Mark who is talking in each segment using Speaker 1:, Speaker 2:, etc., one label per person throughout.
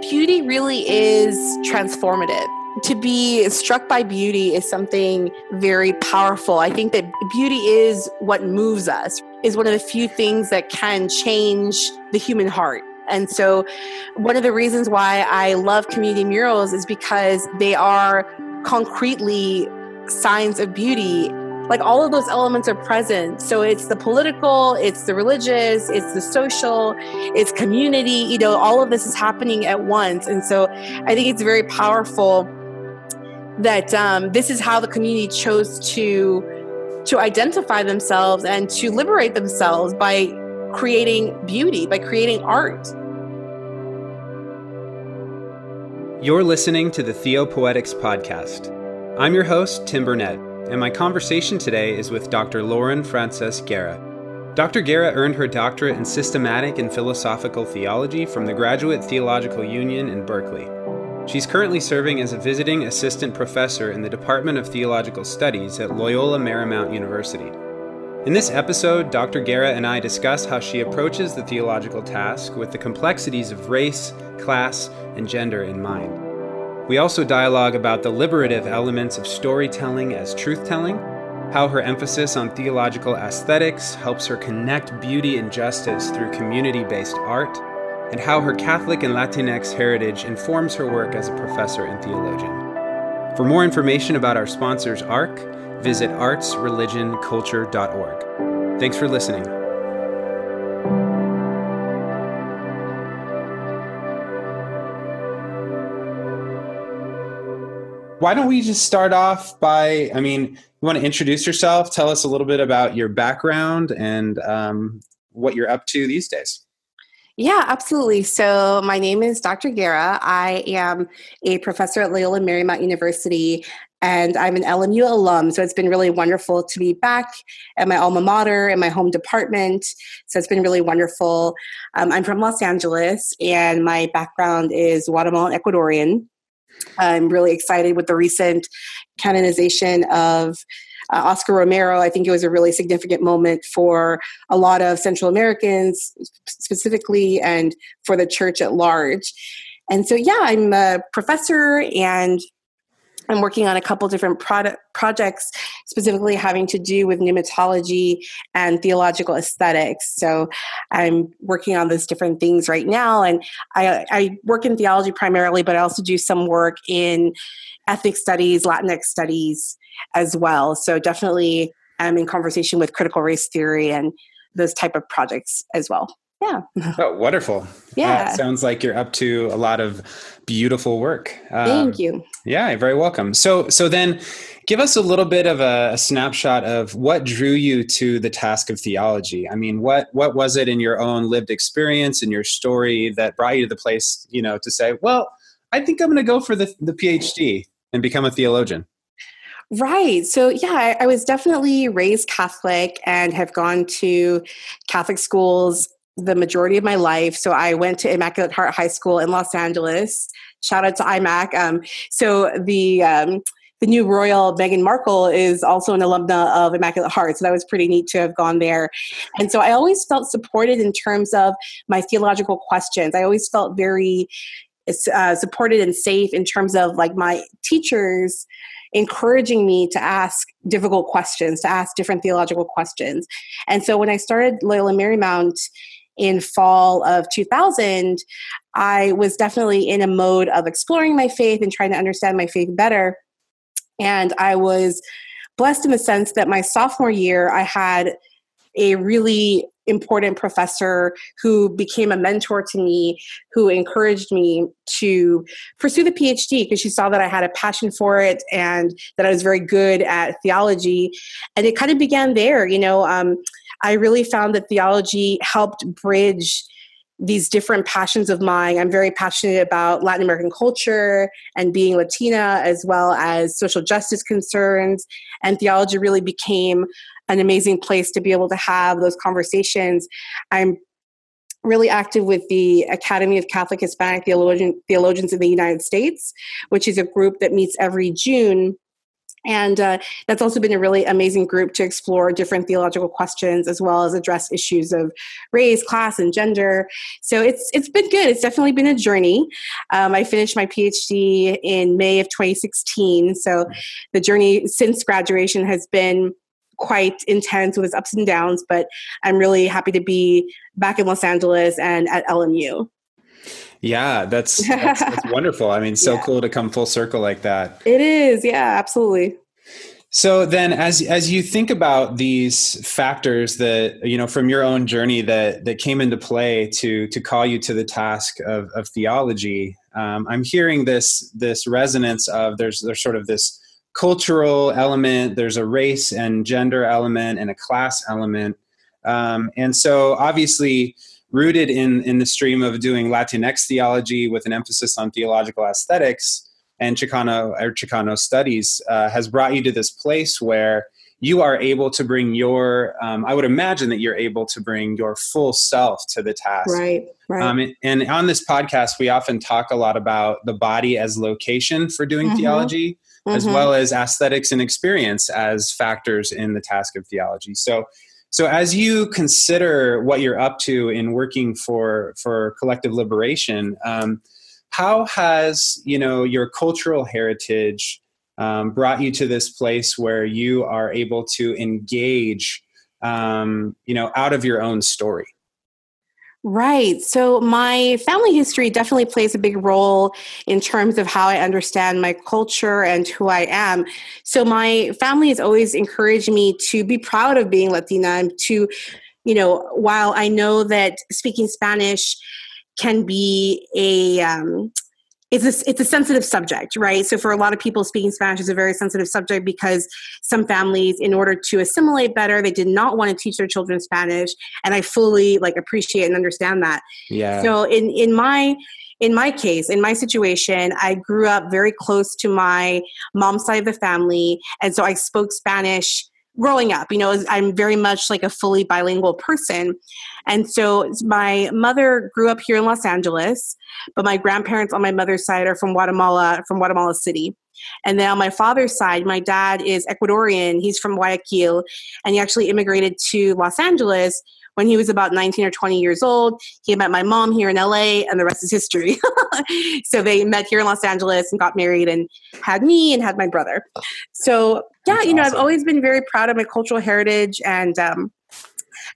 Speaker 1: beauty really is transformative. To be struck by beauty is something very powerful. I think that beauty is what moves us, is one of the few things that can change the human heart. And so, one of the reasons why I love community murals is because they are concretely signs of beauty like all of those elements are present. So it's the political it's the religious it's the social it's community you know all of this is happening at once. And so i think it's very powerful that um, this is how the community chose to to identify themselves and to liberate themselves by creating beauty by creating art.
Speaker 2: You're listening to the theopoetics podcast. I'm your host tim burnett and my conversation today is with Dr. Lauren Frances Guerra. Dr. Guerra earned her doctorate in systematic and philosophical theology from the Graduate Theological Union in Berkeley. She's currently serving as a visiting assistant professor in the Department of Theological Studies at Loyola Marymount University. In this episode, Dr. Guerra and I discuss how she approaches the theological task with the complexities of race, class, and gender in mind. We also dialogue about the liberative elements of storytelling as truth telling, how her emphasis on theological aesthetics helps her connect beauty and justice through community based art, and how her Catholic and Latinx heritage informs her work as a professor and theologian. For more information about our sponsors, ARC, visit artsreligionculture.org. Thanks for listening. Why don't we just start off by i mean you want to introduce yourself tell us a little bit about your background and um, what you're up to these days
Speaker 1: yeah, absolutely. So, my name is Dr. Guerra. I am a professor at Loyola Marymount University, and I'm an LMU alum. So, it's been really wonderful to be back at my alma mater in my home department. So, it's been really wonderful. Um, I'm from Los Angeles, and my background is Guatemalan Ecuadorian. I'm really excited with the recent canonization of uh, Oscar Romero. I think it was a really significant moment for a lot of Central Americans specifically and for the church at large. And so, yeah, I'm a professor and I'm working on a couple different product projects, specifically having to do with pneumatology and theological aesthetics. So I'm working on those different things right now, and I, I work in theology primarily, but I also do some work in ethnic studies, Latinx studies as well. So definitely, I'm in conversation with critical race theory and those type of projects as well yeah.
Speaker 2: Oh, wonderful. Yeah. Uh, sounds like you're up to a lot of beautiful work.
Speaker 1: Um, Thank you.
Speaker 2: Yeah, you're very welcome. So, so then give us a little bit of a, a, snapshot of what drew you to the task of theology. I mean, what, what was it in your own lived experience and your story that brought you to the place, you know, to say, well, I think I'm going to go for the, the PhD and become a theologian?
Speaker 1: Right. So, yeah, I, I was definitely raised Catholic and have gone to Catholic schools the majority of my life. So I went to Immaculate Heart High School in Los Angeles. Shout out to IMAC. Um, so the um, the new royal Meghan Markle is also an alumna of Immaculate Heart. So that was pretty neat to have gone there. And so I always felt supported in terms of my theological questions. I always felt very uh, supported and safe in terms of like my teachers encouraging me to ask difficult questions, to ask different theological questions. And so when I started Loyola Marymount in fall of 2000, I was definitely in a mode of exploring my faith and trying to understand my faith better. And I was blessed in the sense that my sophomore year, I had a really important professor who became a mentor to me, who encouraged me to pursue the PhD because she saw that I had a passion for it and that I was very good at theology. And it kind of began there. You know, um, I really found that theology helped bridge these different passions of mine. I'm very passionate about Latin American culture and being Latina, as well as social justice concerns. And theology really became an amazing place to be able to have those conversations. I'm really active with the Academy of Catholic Hispanic Theologian, Theologians in the United States, which is a group that meets every June And uh, that's also been a really amazing group to explore different theological questions as well as address issues of race, class, and gender. So it's it's been good. It's definitely been a journey. Um, I finished my PhD in May of 2016. So the journey since graduation has been quite intense with its ups and downs, but I'm really happy to be back in Los Angeles and at LMU.
Speaker 2: Yeah, that's, that's, that's wonderful. I mean, so yeah. cool to come full circle like that.
Speaker 1: It is. Yeah, absolutely.
Speaker 2: So then as as you think about these factors that you know from your own journey that that came into play to to call you to the task of, of theology, um, I'm hearing this this resonance of there's there's sort of this cultural element, there's a race and gender element, and a class element. Um, and so, obviously, rooted in, in the stream of doing Latinx theology with an emphasis on theological aesthetics and Chicano or Chicano studies uh, has brought you to this place where you are able to bring your um, i would imagine that you're able to bring your full self to the task
Speaker 1: right right um,
Speaker 2: and on this podcast we often talk a lot about the body as location for doing mm-hmm. theology mm-hmm. as well as aesthetics and experience as factors in the task of theology. So, so as you consider what you're up to in working for for collective liberation, um, how has you know your cultural heritage um, brought you to this place where you are able to engage, um, you know, out of your own story?
Speaker 1: Right. So my family history definitely plays a big role in terms of how I understand my culture and who I am. So my family has always encouraged me to be proud of being Latina and to, you know, while I know that speaking Spanish can be a um, it's a, it's a sensitive subject, right? So for a lot of people, speaking Spanish is a very sensitive subject because some families, in order to assimilate better, they did not want to teach their children Spanish, and I fully like appreciate and understand that.
Speaker 2: Yeah.
Speaker 1: So in in my in my case, in my situation, I grew up very close to my mom's side of the family, and so I spoke Spanish growing up. You know, I'm very much like a fully bilingual person. And so my mother grew up here in Los Angeles, but my grandparents on my mother's side are from Guatemala, from Guatemala City. And then on my father's side, my dad is Ecuadorian. He's from Guayaquil, and he actually immigrated to Los Angeles when he was about 19 or 20 years old. He met my mom here in LA, and the rest is history. so they met here in Los Angeles and got married and had me and had my brother. So, yeah, That's you know, awesome. I've always been very proud of my cultural heritage and um,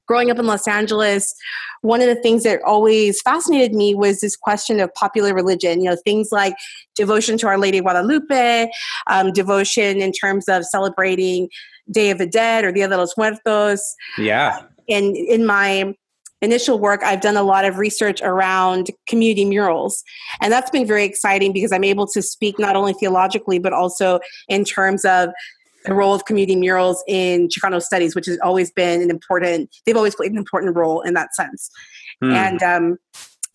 Speaker 1: growing up in Los Angeles, one of the things that always fascinated me was this question of popular religion. You know, things like devotion to Our Lady of Guadalupe, um, devotion in terms of celebrating Day of the Dead or Dia de los Muertos.
Speaker 2: Yeah
Speaker 1: and in my initial work, I've done a lot of research around community murals. And that's been very exciting because I'm able to speak not only theologically, but also in terms of the role of community murals in Chicano studies, which has always been an important, they've always played an important role in that sense. Hmm. And um,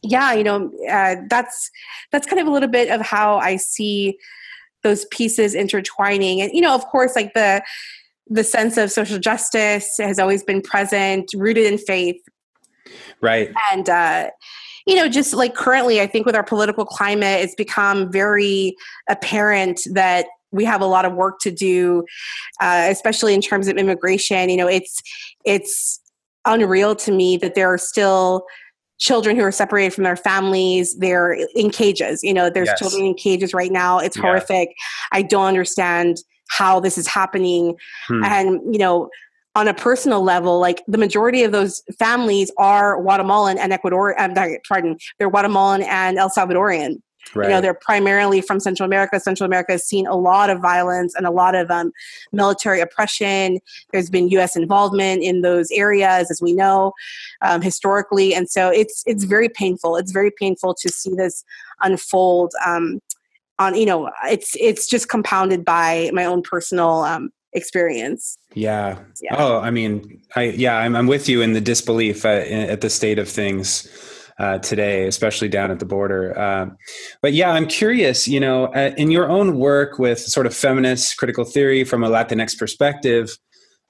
Speaker 1: yeah, you know, uh, that's, that's kind of a little bit of how I see those pieces intertwining. And, you know, of course, like the, the sense of social justice has always been present, rooted in faith.
Speaker 2: Right.
Speaker 1: And, uh, you know, just like currently, I think with our political climate, it's become very apparent that we have a lot of work to do, uh, especially in terms of immigration. You know, it's it's unreal to me that there are still children who are separated from their families they're in cages you know there's yes. children in cages right now it's yeah. horrific i don't understand how this is happening hmm. and you know on a personal level like the majority of those families are guatemalan and ecuador i'm pardon they're guatemalan and el salvadorian Right. You know, they're primarily from Central America. Central America has seen a lot of violence and a lot of um, military oppression. There's been U.S. involvement in those areas, as we know, um, historically, and so it's it's very painful. It's very painful to see this unfold. Um, on you know it's it's just compounded by my own personal um, experience
Speaker 2: yeah. yeah. oh i mean i yeah i'm, I'm with you in the disbelief uh, at the state of things uh, today especially down at the border um, but yeah i'm curious you know uh, in your own work with sort of feminist critical theory from a latinx perspective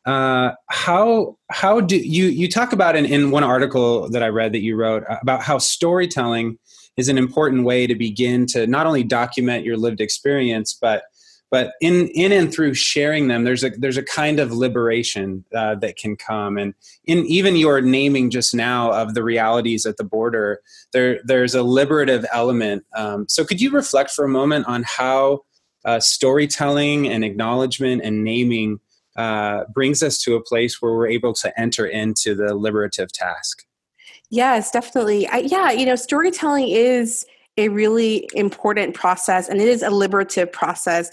Speaker 2: uh, how how do you you talk about in, in one article that I read that you wrote about how storytelling is an important way to begin to not only document your lived experience, but but in in and through sharing them there's a there's a kind of liberation uh, that can come. And in even your naming just now of the realities at the border there there's a liberative element. Um, so could you reflect for a moment on how uh, storytelling and acknowledgement and naming uh, brings us to a place where we're able to enter into the liberative task.
Speaker 1: Yes definitely. I, yeah you know storytelling is a really important process and it is a liberative process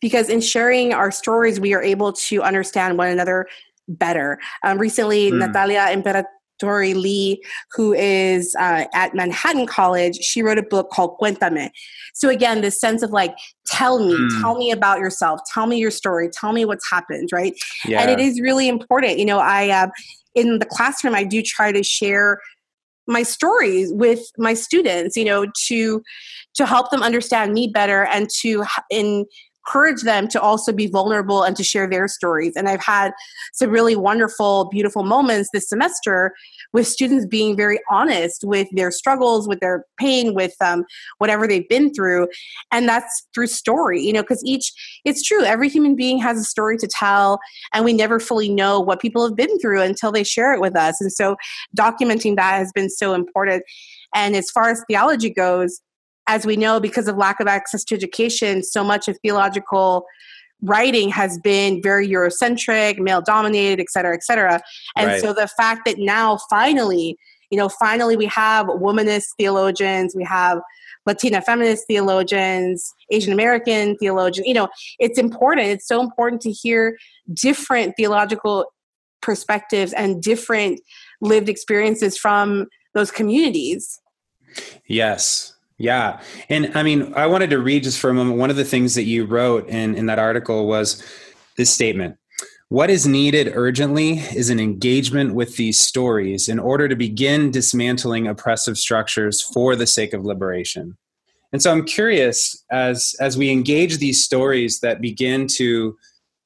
Speaker 1: because in sharing our stories we are able to understand one another better. Um, recently mm. natalia imperatori lee who is uh, at manhattan college she wrote a book called cuéntame so again this sense of like tell me mm. tell me about yourself tell me your story tell me what's happened right yeah. and it is really important you know i uh, in the classroom i do try to share my stories with my students you know to to help them understand me better and to in encourage them to also be vulnerable and to share their stories. And I've had some really wonderful, beautiful moments this semester with students being very honest with their struggles, with their pain, with um, whatever they've been through. And that's through story, you know, because each, it's true, every human being has a story to tell, and we never fully know what people have been through until they share it with us. And so documenting that has been so important. And as far as theology goes, as we know, because of lack of access to education, so much of theological writing has been very Eurocentric, male dominated, et cetera, et cetera. And right. so the fact that now finally, you know, finally we have womanist theologians, we have Latina feminist theologians, Asian American theologians, you know, it's important. It's so important to hear different theological perspectives and different lived experiences from those communities.
Speaker 2: Yes, yeah. And I mean, I wanted to read just for a moment. One of the things that you wrote in, in that article was this statement What is needed urgently is an engagement with these stories in order to begin dismantling oppressive structures for the sake of liberation. And so I'm curious as as we engage these stories that begin to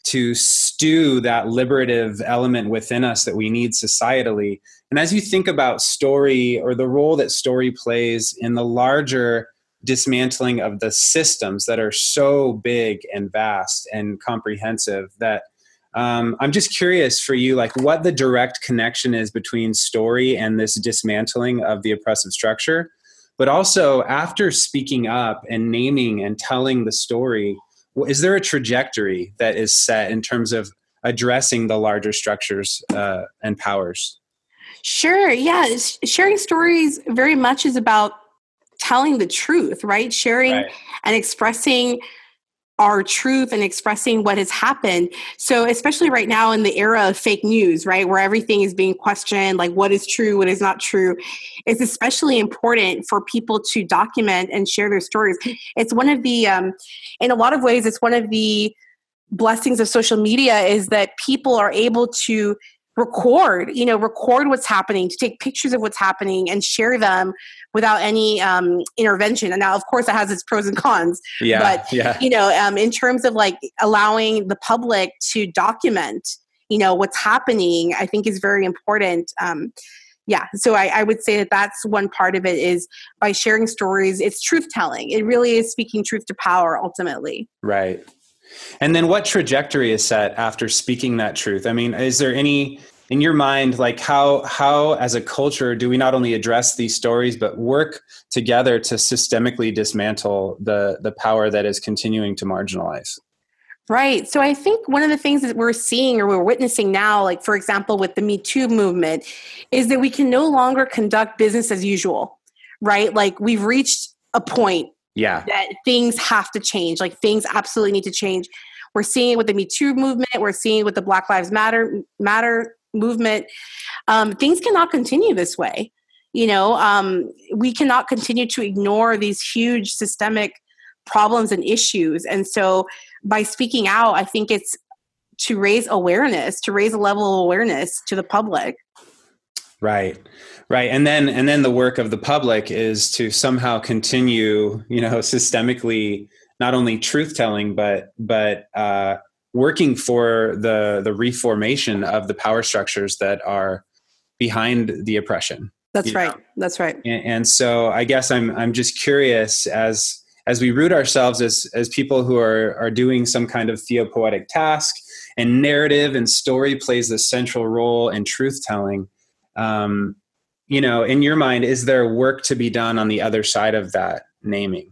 Speaker 2: to stew that liberative element within us that we need societally. And as you think about story or the role that story plays in the larger dismantling of the systems that are so big and vast and comprehensive that um, i'm just curious for you like what the direct connection is between story and this dismantling of the oppressive structure but also after speaking up and naming and telling the story is there a trajectory that is set in terms of addressing the larger structures uh, and powers?
Speaker 1: Sure. Yeah. Sharing stories very much is about telling the truth, right? Sharing right. and expressing our truth and expressing what has happened. So, especially right now in the era of fake news, right, where everything is being questioned, like what is true, what is not true, it's especially important for people to document and share their stories. It's one of the, um, in a lot of ways, it's one of the blessings of social media is that people are able to record you know record what's happening to take pictures of what's happening and share them without any um, intervention. And now of course it has its pros and cons.
Speaker 2: Yeah,
Speaker 1: but
Speaker 2: yeah.
Speaker 1: you know um, in terms of like allowing the public to document you know what's happening i think is very important. Um, yeah so I, I would say that that's one part of it is by sharing stories it's truth telling. It really is speaking truth to power ultimately.
Speaker 2: Right and then what trajectory is set after speaking that truth? I mean, is there any in your mind like how how as a culture do we not only address these stories but work together to systemically dismantle the the power that is continuing to marginalize?
Speaker 1: Right. So I think one of the things that we're seeing or we're witnessing now, like for example with the Me Too movement, is that we can no longer conduct business as usual. Right? Like we've reached a point
Speaker 2: yeah.
Speaker 1: that things have to change like things absolutely need to change. We're seeing it with the me too movement we're seeing it with the black lives matter matter movement. Um, things cannot continue this way you know? Um, we cannot continue to ignore these huge systemic problems and issues. And so by speaking out i think it's to raise awareness to raise a level of awareness to the public
Speaker 2: right. Right. And then and then the work of the public is to somehow continue you know systemically not only truth telling but but uh, working for the the reformation of the power structures that are behind the oppression
Speaker 1: that's right. know? that's right.
Speaker 2: And, and, so i guess i'm i'm just curious as as we root ourselves as as people who are are doing some kind of theopoetic task and narrative and story plays a central role in truth telling um, you know in your mind is there work to be done on the other side of that naming?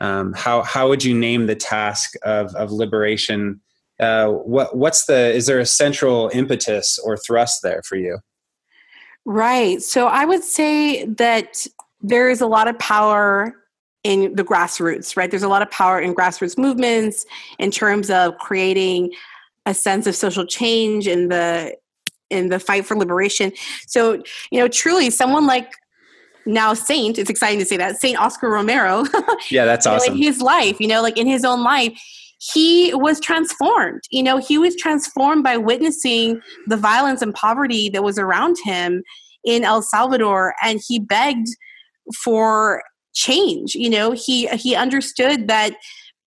Speaker 2: Um, how how would you name the task of of liberation? Uh, what what's the is there a central impetus or thrust there for you?
Speaker 1: Right. So i would say that there is a lot of power in the grassroots, right? There's a lot of power in grassroots movements in terms of creating a sense of social change in the in the fight for liberation. So, you know, truly someone like now Saint, it's exciting to say that, Saint Oscar Romero.
Speaker 2: yeah, that's awesome.
Speaker 1: Know, in his life, you know, like in his own life, he was transformed. You know, he was transformed by witnessing the violence and poverty that was around him in El Salvador and he begged for change you know he he understood that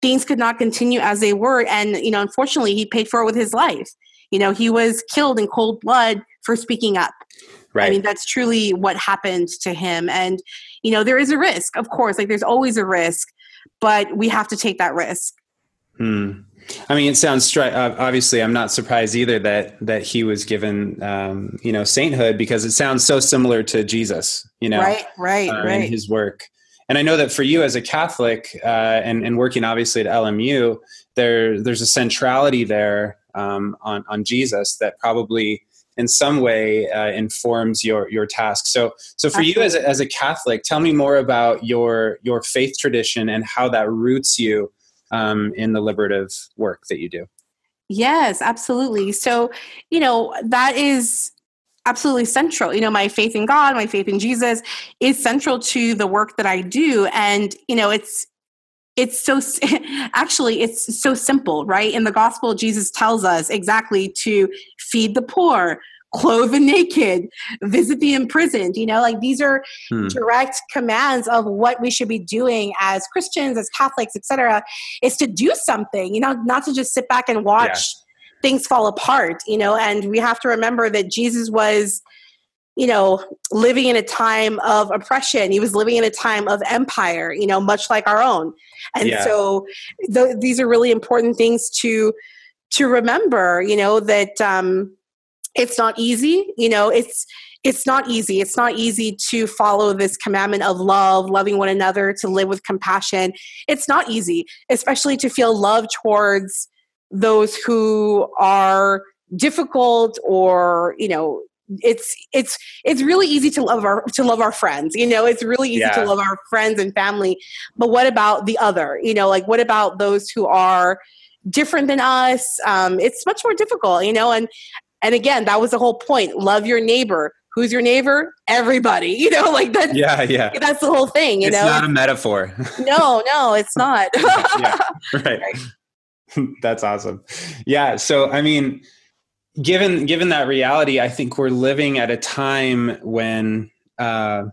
Speaker 1: things could not continue as they were and you know unfortunately he paid for it with his life you know he was killed in cold blood for speaking up right i mean that's truly what happened to him and you know there is a risk of course like there's always a risk but we have to take that risk
Speaker 2: hmm. I mean, it sounds stri- obviously. I'm not surprised either that that he was given, um, you know, sainthood because it sounds so similar to Jesus. You know,
Speaker 1: right, right, uh, right.
Speaker 2: In his work, and I know that for you as a Catholic uh, and, and working obviously at LMU, there there's a centrality there um, on on Jesus that probably in some way uh, informs your your task. So so for Absolutely. you as a, as a Catholic, tell me more about your your faith tradition and how that roots you um, in the liberative work that you do.
Speaker 1: Yes, absolutely. So you know that is absolutely central. You know, my faith in God, my faith in Jesus is central to the work that I do. And, you know, it's, it's so actually it's so simple right? In the gospel jesus tells us exactly to feed the poor clothe the naked visit the imprisoned you know like these are hmm. direct commands of what we should be doing as christians as catholics etc is to do something you know not to just sit back and watch yeah things fall apart, you know, and we have to remember that Jesus was, you know, living in a time of oppression. He was living in a time of empire, you know, much like our own. And yeah. so th- these are really important things to to remember, you know, that um it's not easy, you know, it's it's not easy. It's not easy to follow this commandment of love, loving one another, to live with compassion. It's not easy, especially to feel love towards those who are difficult or you know it's it's it's really easy to love our to love our friends you know it's really easy yeah. to love our friends and family but what about the other you know like what about those who are different than us um, it's much more difficult you know and and again that was the whole point love your neighbor who's your neighbor everybody you know like that.
Speaker 2: yeah yeah
Speaker 1: that's the whole thing you
Speaker 2: it's
Speaker 1: know
Speaker 2: not a metaphor
Speaker 1: no no it's not
Speaker 2: yeah right. right. That's awesome. Yeah. So, I mean, given given that reality, I think we're living at a time when uh,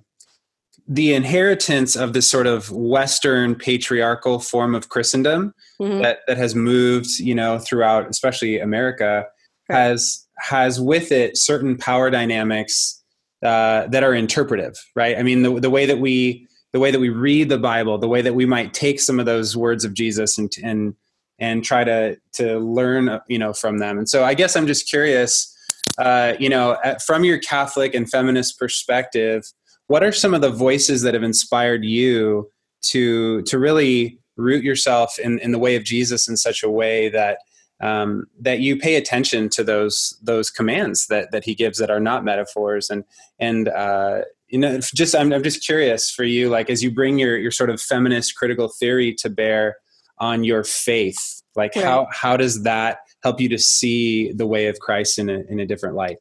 Speaker 2: the inheritance of this sort of Western patriarchal form of Christendom mm-hmm. that that has moved, you know, throughout, especially America, right. has has with it certain power dynamics uh, that are interpretive, right? I mean, the the way that we the way that we read the Bible, the way that we might take some of those words of Jesus and and and try to to learn you know from them. And so i guess i'm just curious uh, you know at, from your catholic and feminist perspective what are some of the voices that have inspired you to to really root yourself in, in the way of jesus in such a way that um, that you pay attention to those those commands that that he gives that are not metaphors? And and uh, you know just I'm, I'm just curious for you like as you bring your your sort of feminist critical theory to bear on your faith? Like right. how how does that help you to see the way of christ in a, in a different light?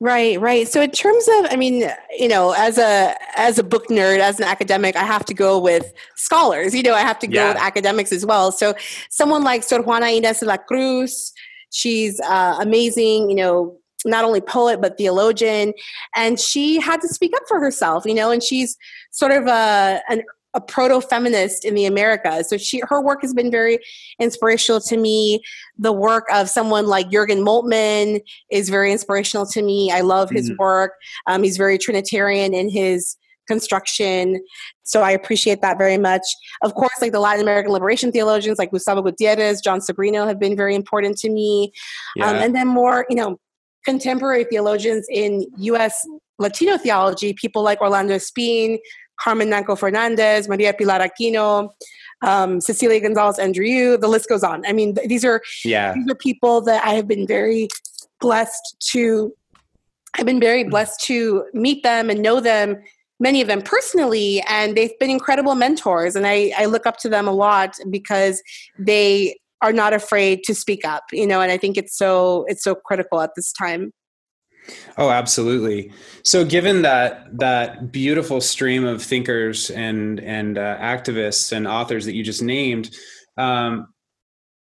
Speaker 1: Right right. So in terms of i mean you know as a as a book nerd as an academic i have to go with scholars you know i have to go yeah. with academics as well. So someone like sor juana inés de la cruz she's uh, amazing you know not only poet but theologian. And she had to speak up for herself you know and she's sort of a an a proto-feminist in the Americas. So she her work has been very inspirational to me. The work of someone like Jurgen Moltmann is very inspirational to me. I love his mm-hmm. work. Um, he's very Trinitarian in his construction. So I appreciate that very much. Of course, like the Latin American liberation theologians like Gustavo Gutierrez, Jon Sobrino have been very important to me. Um, yeah. Um, and then more, you know, contemporary theologians in U.S. Latino theology, people like Orlando Espín, Carmen Nanko Fernandez, Maria Pilar Aquino, um, Cecilia Gonzalez Andrieu, the list goes on. I mean, these are
Speaker 2: yeah.
Speaker 1: these are people that I have been very blessed to I've been very blessed to meet them and know them, many of them personally, and they've been incredible mentors. And I, I look up to them a lot because they are not afraid to speak up, you know, and I think it's so it's so critical at this time.
Speaker 2: Oh, absolutely. So, given that that beautiful stream of thinkers and and uh, activists and authors that you just named, um,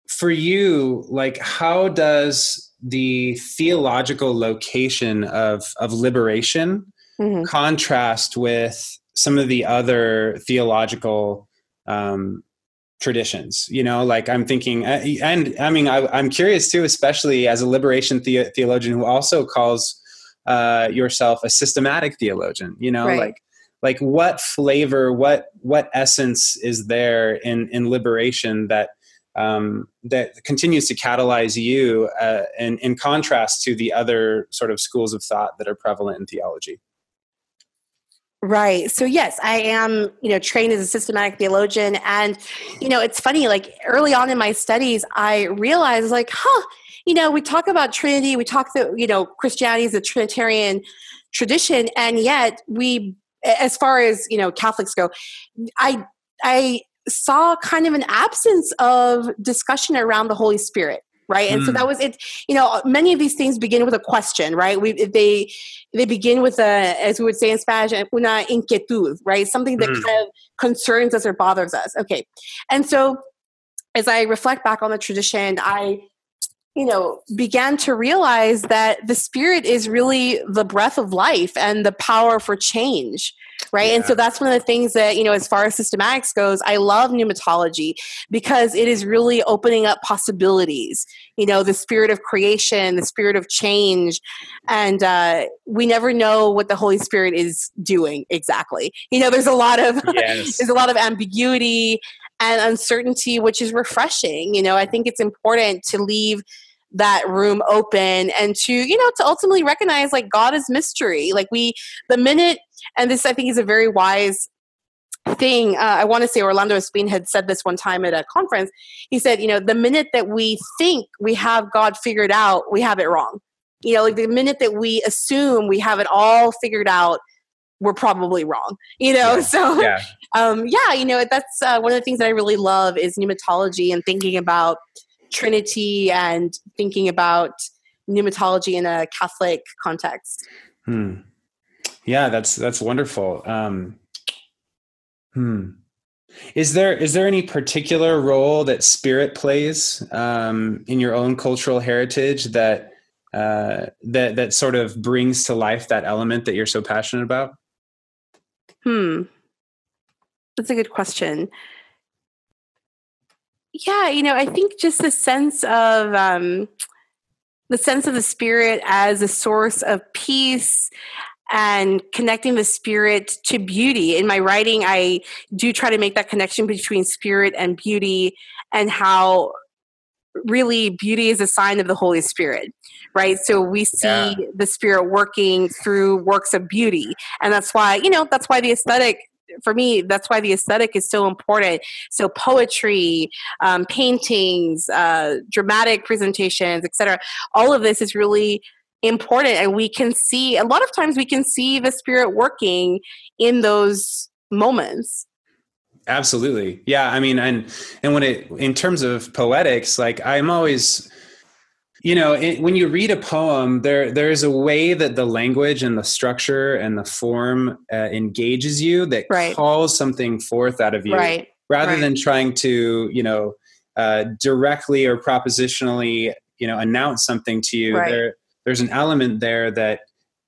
Speaker 2: for you, like, how does the theological location of of liberation mm-hmm. contrast with some of the other theological um, traditions you know like i'm thinking uh, and i mean I, am curious too especially as a liberation the- theologian who also calls uh, yourself a systematic theologian you know right. like like what flavor what what essence is there in in liberation that um, that continues to catalyze you uh, in, in contrast to the other sort of schools of thought that are prevalent in theology
Speaker 1: Right. So yes, I am, you know, trained as a systematic theologian and you know, it's funny like early on in my studies I realized like, huh, you know, we talk about Trinity, we talk that, you know, Christianity is a trinitarian tradition and yet we as far as, you know, Catholics go, I I saw kind of an absence of discussion around the Holy Spirit right and mm. so that hmm. was it you know many of these things begin with a question right we they they begin with a as we would say in spanish una inquietud right something that mm. kind of concerns us or bothers us okay and so as i reflect back on the tradition i you know began to realize that the spirit is really the breath of life and the power for change right? Yeah. And so that's one of the things that, you know, as far as systematics goes, I love pneumatology because it is really opening up possibilities, you know, the spirit of creation, the spirit of change. And uh, we never know what the Holy Spirit is doing exactly. You know, there's a lot of yes. there's a lot of ambiguity and uncertainty, which is refreshing. You know, I think it's important to leave that room open and to you know to ultimately recognize like god is mystery like we the minute and this i think is a very wise thing uh, i want to say orlando espín had said this one time at a conference he said you know the minute that we think we have god figured out we have it wrong you know like the minute that we assume we have it all figured out we're probably wrong you know yeah. so yeah. um yeah you know that's uh, one of the things that i really love is pneumatology and thinking about Trinity and thinking about pneumatology in a Catholic context.
Speaker 2: Hmm. Yeah, that's that's wonderful. Um, hmm. Is there is there any particular role that spirit plays um, in your own cultural heritage that uh, that that sort of brings to life that element that you're so passionate about?
Speaker 1: Hmm, that's a good question yeah you know i think just the sense of um, the sense of the spirit as a source of peace and connecting the spirit to beauty. In my writing i do try to make that connection between spirit and beauty and how really beauty is a sign of the holy spirit right? So we see yeah. the spirit working through works of beauty. And that's why you know that's why the aesthetic for me, that's why the aesthetic is so important. So poetry, um, paintings, uh, dramatic presentations, etc. All of this is really important, and we can see a lot of times we can see the spirit working in those moments
Speaker 2: absolutely yeah i mean and and when it in terms of poetics like i'm always you know it, when you read a poem there there's a way that the language and the structure and the form uh, engages you that right. calls something forth out of you
Speaker 1: right.
Speaker 2: rather
Speaker 1: right.
Speaker 2: than trying to you know uh, directly or propositionally you know announce something to you there there's an element there that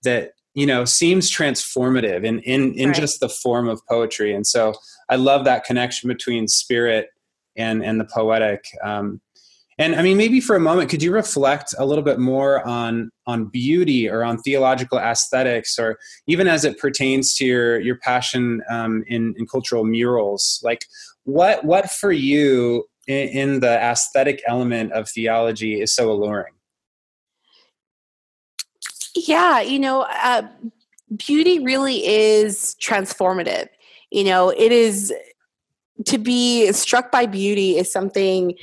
Speaker 2: that you know seems transformative in in in just the form of poetry and so i love that connection between spirit and and the poetic um, And I mean, maybe for a moment, could you reflect a little bit more on on beauty or on theological aesthetics, or even as it pertains to your your passion um, in in cultural murals? Like, what what for you in, in the aesthetic element of theology is so alluring?
Speaker 1: Yeah, you know, uh, beauty really is transformative. You know, it is to be struck by beauty is something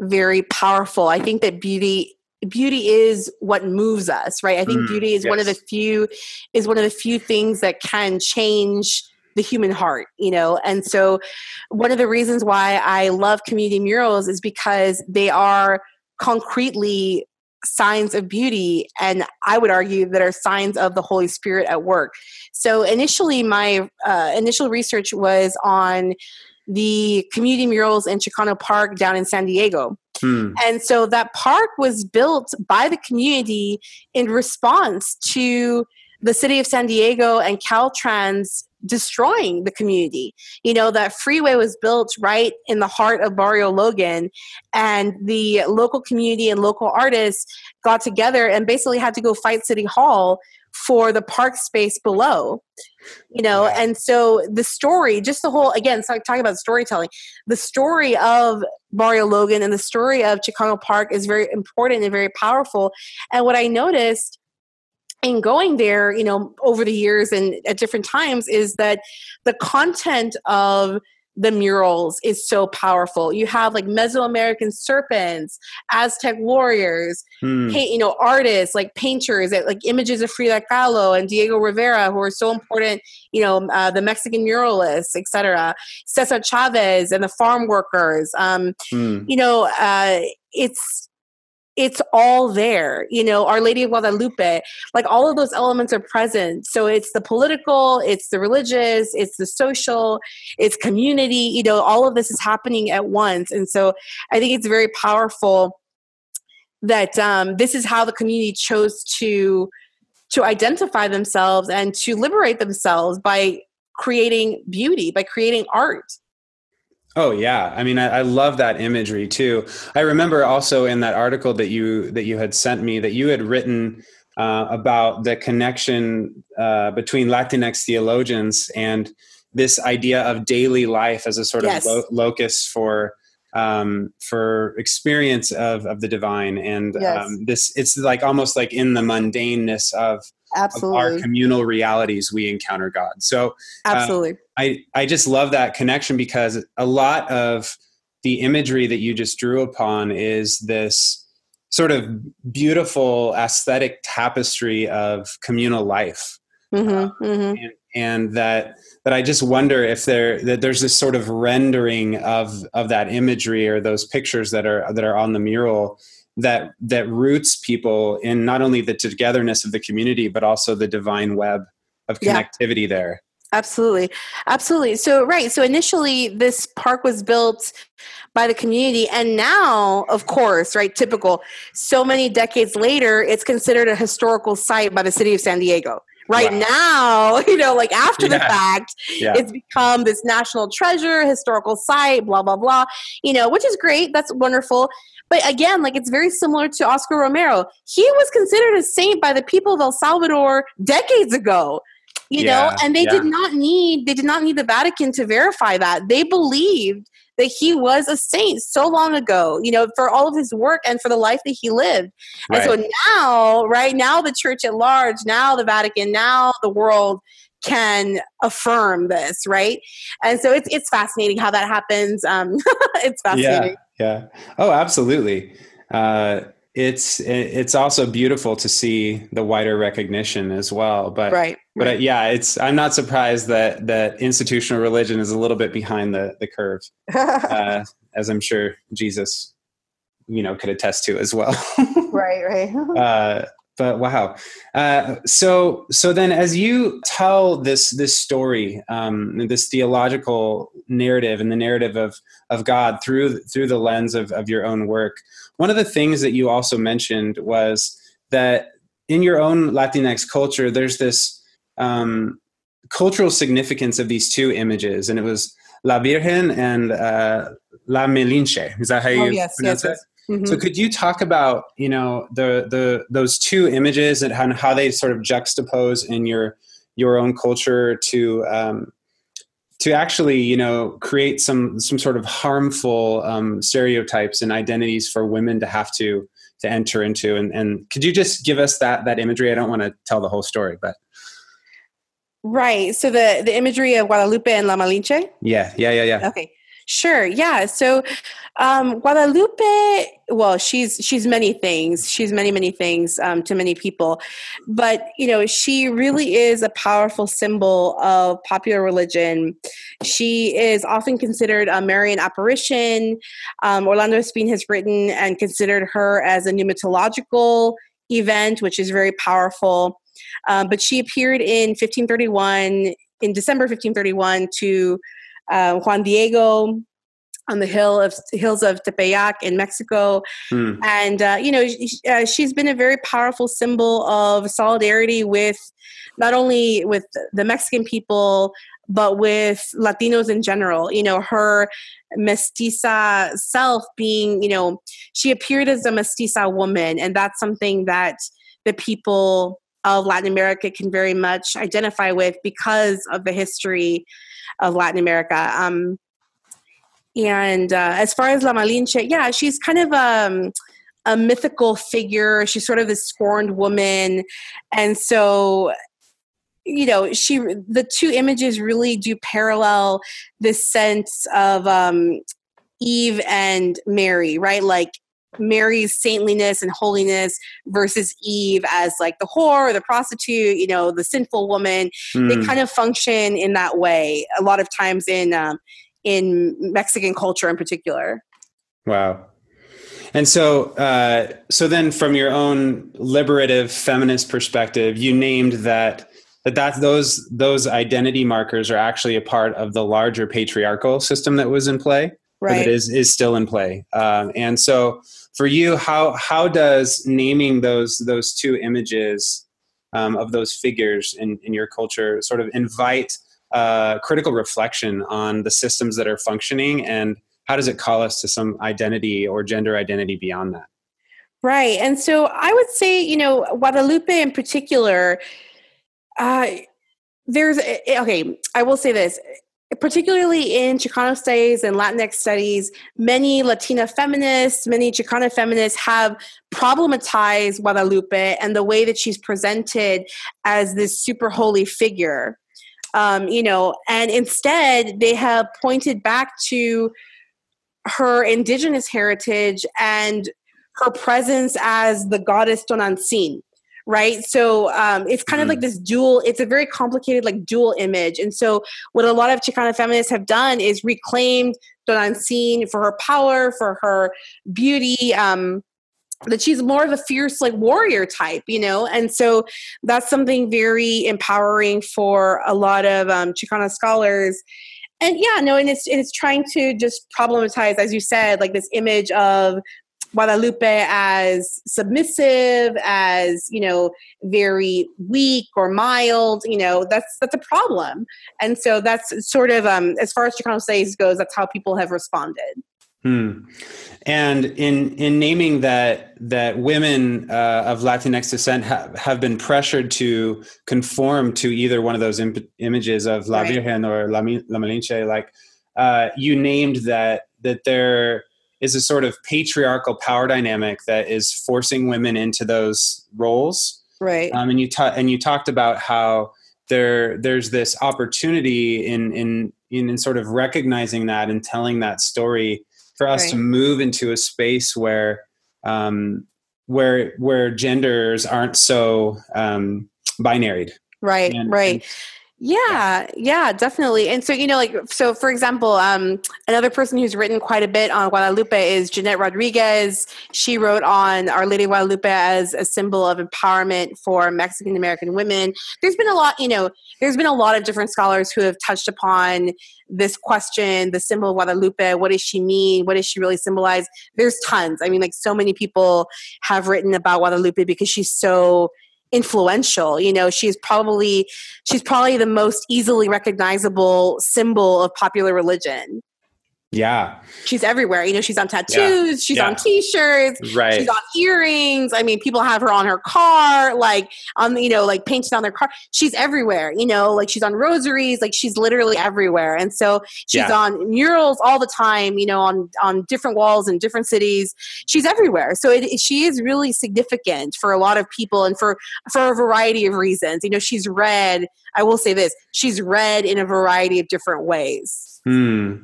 Speaker 1: very powerful. I think that beauty beauty is what moves us, right? I think mm, beauty is yes. one of the few is one of the few things that can change the human heart, you know. And so one of the reasons why I love community murals is because they are concretely signs of beauty and i would argue that are signs of the holy spirit at work so initially my uh, initial research was on the community murals in Chicano Park down in San Diego. Hmm. And so that park was built by the community in response to the city of San Diego and Caltrans destroying the community. You know, that freeway was built right in the heart of Barrio Logan, and the local community and local artists got together and basically had to go fight City Hall for the park space below you know yeah. and so the story just the whole again so talking about storytelling the story of barrio logan and the story of chicano park is very important and very powerful and what i noticed in going there you know over the years and at different times is that the content of the murals is so powerful. You have like Mesoamerican serpents, Aztec warriors, hmm. paint, you know, artists like painters, like images of Frida Kahlo and Diego Rivera, who are so important. You know, uh, the Mexican muralists, etc. Cesar Chavez and the farm workers. Um, hmm. You know, uh, it's it's all there. You know, Our Lady of Guadalupe, like all of those elements are present. So it's the political, it's the religious, it's the social, it's community, you know, all of this is happening at once. And so I think it's very powerful that um, this is how the community chose to to identify themselves and to liberate themselves by creating beauty by creating art
Speaker 2: Oh yeah, I mean, I, I, love that imagery too. I remember also in that article that you that you had sent me that you had written uh, about the connection uh, between Latinx theologians and this idea of daily life as a sort yes. of lo- locus for um, for experience of of the divine, and yes. um, this it's like almost like in the mundaneness of
Speaker 1: absolutely
Speaker 2: our communal realities we encounter god so
Speaker 1: uh, absolutely uh,
Speaker 2: i i just love that connection because a lot of the imagery that you just drew upon is this sort of beautiful aesthetic tapestry of communal life mm-hmm, uh, mm-hmm. And, and, that that i just wonder if there that there's this sort of rendering of of that imagery or those pictures that are that are on the mural that that roots people in not only the togetherness of the community but also the divine web of connectivity yeah. there
Speaker 1: absolutely absolutely so right so initially this park was built by the community and now of course right typical so many decades later it's considered a historical site by the city of san diego right wow. now you know like after yeah. the fact yeah. it's become this national treasure historical site blah blah blah you know which is great that's wonderful but again, like it's very similar to Oscar Romero. He was considered a saint by the people of El Salvador decades ago. You yeah, know, and they yeah. did not need they did not need the Vatican to verify that. They believed that he was a saint so long ago, you know, for all of his work and for the life that he lived. Right. And so now, right now, the church at large, now the Vatican, now the world can affirm this, right? And so it's it's fascinating how that happens. Um, it's fascinating.
Speaker 2: Yeah yeah oh absolutely uh, it's it's also beautiful to see the wider recognition as well but
Speaker 1: right
Speaker 2: but
Speaker 1: right.
Speaker 2: yeah it's i'm not surprised that that institutional religion is a little bit behind the the curve uh, as i'm sure jesus you know could attest to as well
Speaker 1: right right uh,
Speaker 2: but wow. Uh, so so then as you tell this this story um, this theological narrative and the narrative of of god through through the lens of, of your own work one of the things that you also mentioned was that in your own latinx culture there's this um, cultural significance of these two images and it was la virgen and uh, la malinche. Is that how you oh, yes, pronounce
Speaker 1: yes, it
Speaker 2: Mm-hmm. So could you talk about you know the the those two images and how, they sort of juxtapose in your your own culture to um, to actually you know create some some sort of harmful um, stereotypes and identities for women to have to to enter into? And, and could you just give us that that imagery? I don't want to tell the whole story but.
Speaker 1: Right. So the the imagery of guadalupe and la malinche?
Speaker 2: Yeah. Yeah yeah yeah.
Speaker 1: Okay Sure. Yeah. So um, Guadalupe, well, she's she's many things. She's many many things um, to many people, but you know, she really is a powerful symbol of popular religion. She is often considered a Marian apparition. Um, Orlando Espín has written and considered her as a pneumatological event, which is very powerful. Um, but she appeared in 1531 in December 1531 to uh, Juan Diego on the hill of hills of Tepeyac in Mexico, mm. and uh, you know uh, she's been a very powerful symbol of solidarity with not only with the Mexican people but with Latinos in general. You know her mestiza self being you know she appeared as a mestiza woman, and that's something that the people of Latin America can very much identify with because of the history of Latin America. Um, and uh, as far as La Malinche, yeah, she's kind of um, a mythical figure. She's sort of this scorned woman. And so, you know, she the two images really do parallel this sense of um, Eve and Mary, right? Like Mary's saintliness and holiness versus Eve as like the whore, the prostitute, you know, the sinful woman. Mm. They hmm. kind of function in that way a lot of times in um, in Mexican culture in particular.
Speaker 2: Wow. And so, uh, so then, from your own liberative feminist perspective, you named that that that those those identity markers are actually a part of the larger patriarchal system that was in play,
Speaker 1: right?
Speaker 2: That is is still in play. Um, and so, for you, how how does naming those those two images um, of those figures in in your culture sort of invite uh, critical reflection on the systems that are functioning and how does it call us to some identity or gender identity beyond that?
Speaker 1: Right. And so I would say, you know, Guadalupe in particular, uh, there's, eh, eh, okay, I will say this. Particularly in Chicano studies and Latinx studies, many Latina feminists, many Chicana feminists have problematized Guadalupe and the way that she's presented as this super holy figure. Um, you know, and instead they have pointed back to her indigenous heritage and her presence as the goddess Tonantzin, right? So um, it's kind mm. of like this dual, it's a very complicated, like dual image. And so what a lot of Chicana feminists have done is reclaimed Tonantzin for her power, for her beauty, um, that she's more of a fierce like warrior type you know and so that's something very empowering for a lot of um, chicana scholars and yeah no and it's it's trying to just problematize as you said like this image of Guadalupe as submissive, as you know, very weak or mild, you know, that's that's a problem. And so that's sort of um, as far as Chicano studies goes, that's how people have responded.
Speaker 2: Hmm. And in in naming that that women uh, of Latinx descent ha- have been pressured to conform to either one of those imp- images of La right. Virgen or La, La Malinche, like uh, you named that that there is a sort of patriarchal power dynamic that is forcing women into those roles.
Speaker 1: Right.
Speaker 2: Um, and you ta- and you talked about how there there's this opportunity in in in, in sort of recognizing that and telling that story for us right. to move into a space where um, where where genders aren't so um, binaried.
Speaker 1: Right, and, right. And, yeah, yeah, definitely. And so, you know, like, so for example, um, another person who's written quite a bit on Guadalupe is Jeanette Rodriguez. She wrote on Our Lady Guadalupe as a symbol of empowerment for Mexican American women. There's been a lot, you know, there's been a lot of different scholars who have touched upon this question, the symbol of Guadalupe. What does she mean? What does she really symbolize? There's tons. I mean, like, so many people have written about Guadalupe because she's so influential. You know she's probably she's probably the most easily recognizable symbol of popular religion
Speaker 2: Yeah.
Speaker 1: She's everywhere. You know, she's on tattoos, yeah. she's yeah. on t-shirts,
Speaker 2: right.
Speaker 1: she's on earrings. I mean, people have her on her car, like on you know, like painted on their car. She's everywhere, you know, like she's on rosaries, like she's literally everywhere. And so she's yeah. on murals all the time, you know, on on different walls in different cities. She's everywhere. So it, she is really significant for a lot of people and for for a variety of reasons. You know, she's read, I will say this, she's read in a variety of different ways.
Speaker 2: Hmm.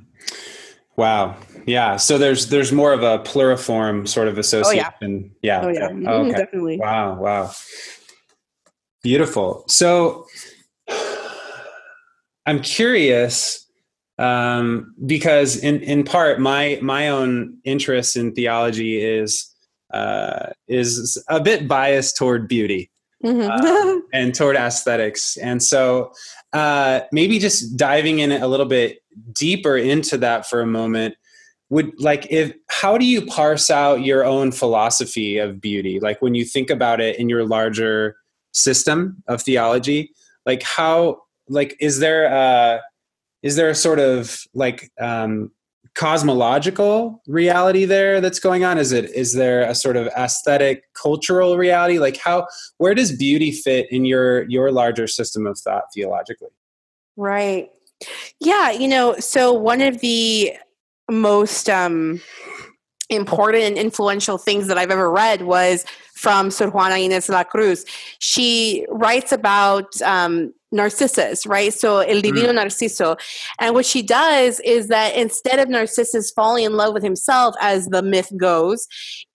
Speaker 2: Wow. Yeah. So there's there's more of a pluriform sort of association.
Speaker 1: Oh, yeah.
Speaker 2: Yeah.
Speaker 1: Oh, yeah. Mm-hmm, okay. Definitely.
Speaker 2: Wow. Wow. Beautiful. So I'm curious um, because in in part my my own interest in theology is uh, is a bit biased toward beauty. Mm-hmm. uh, and toward aesthetics. And so uh, maybe just diving in a little bit deeper into that for a moment would like if how do you parse out your own philosophy of beauty? Like when you think about it in your larger system of theology like how like is there a is there a sort of like um cosmological reality there that's going on? Is it is there a sort of aesthetic cultural reality? Like how where does beauty fit in your your larger system of thought theologically?
Speaker 1: Right yeah, you know, so one of the most um, important and influential things that I've ever read was from Sor Juana Inés de la Cruz. She writes about um, Narcissus, right? So El Divino mm. Narciso. And what she does is that instead of Narcissus falling in love with himself, as the myth goes,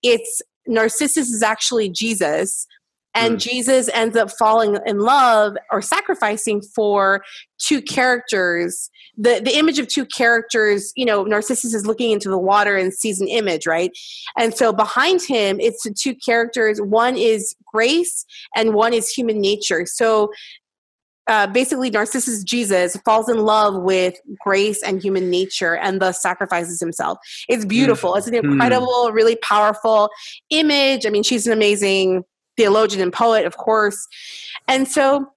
Speaker 1: it's Narcissus is actually Jesus and mm. Jesus ends up falling in love or sacrificing for two characters. The the image of two characters, you know, Narcissus is looking into the water and sees an image, right? And so behind him, it's the two characters. One is grace and one is human nature. So uh, basically narcissus jesus falls in love with grace and human nature and thus sacrifices himself it's beautiful it's an hmm. incredible really powerful image i mean she's an amazing theologian and poet, of course. And so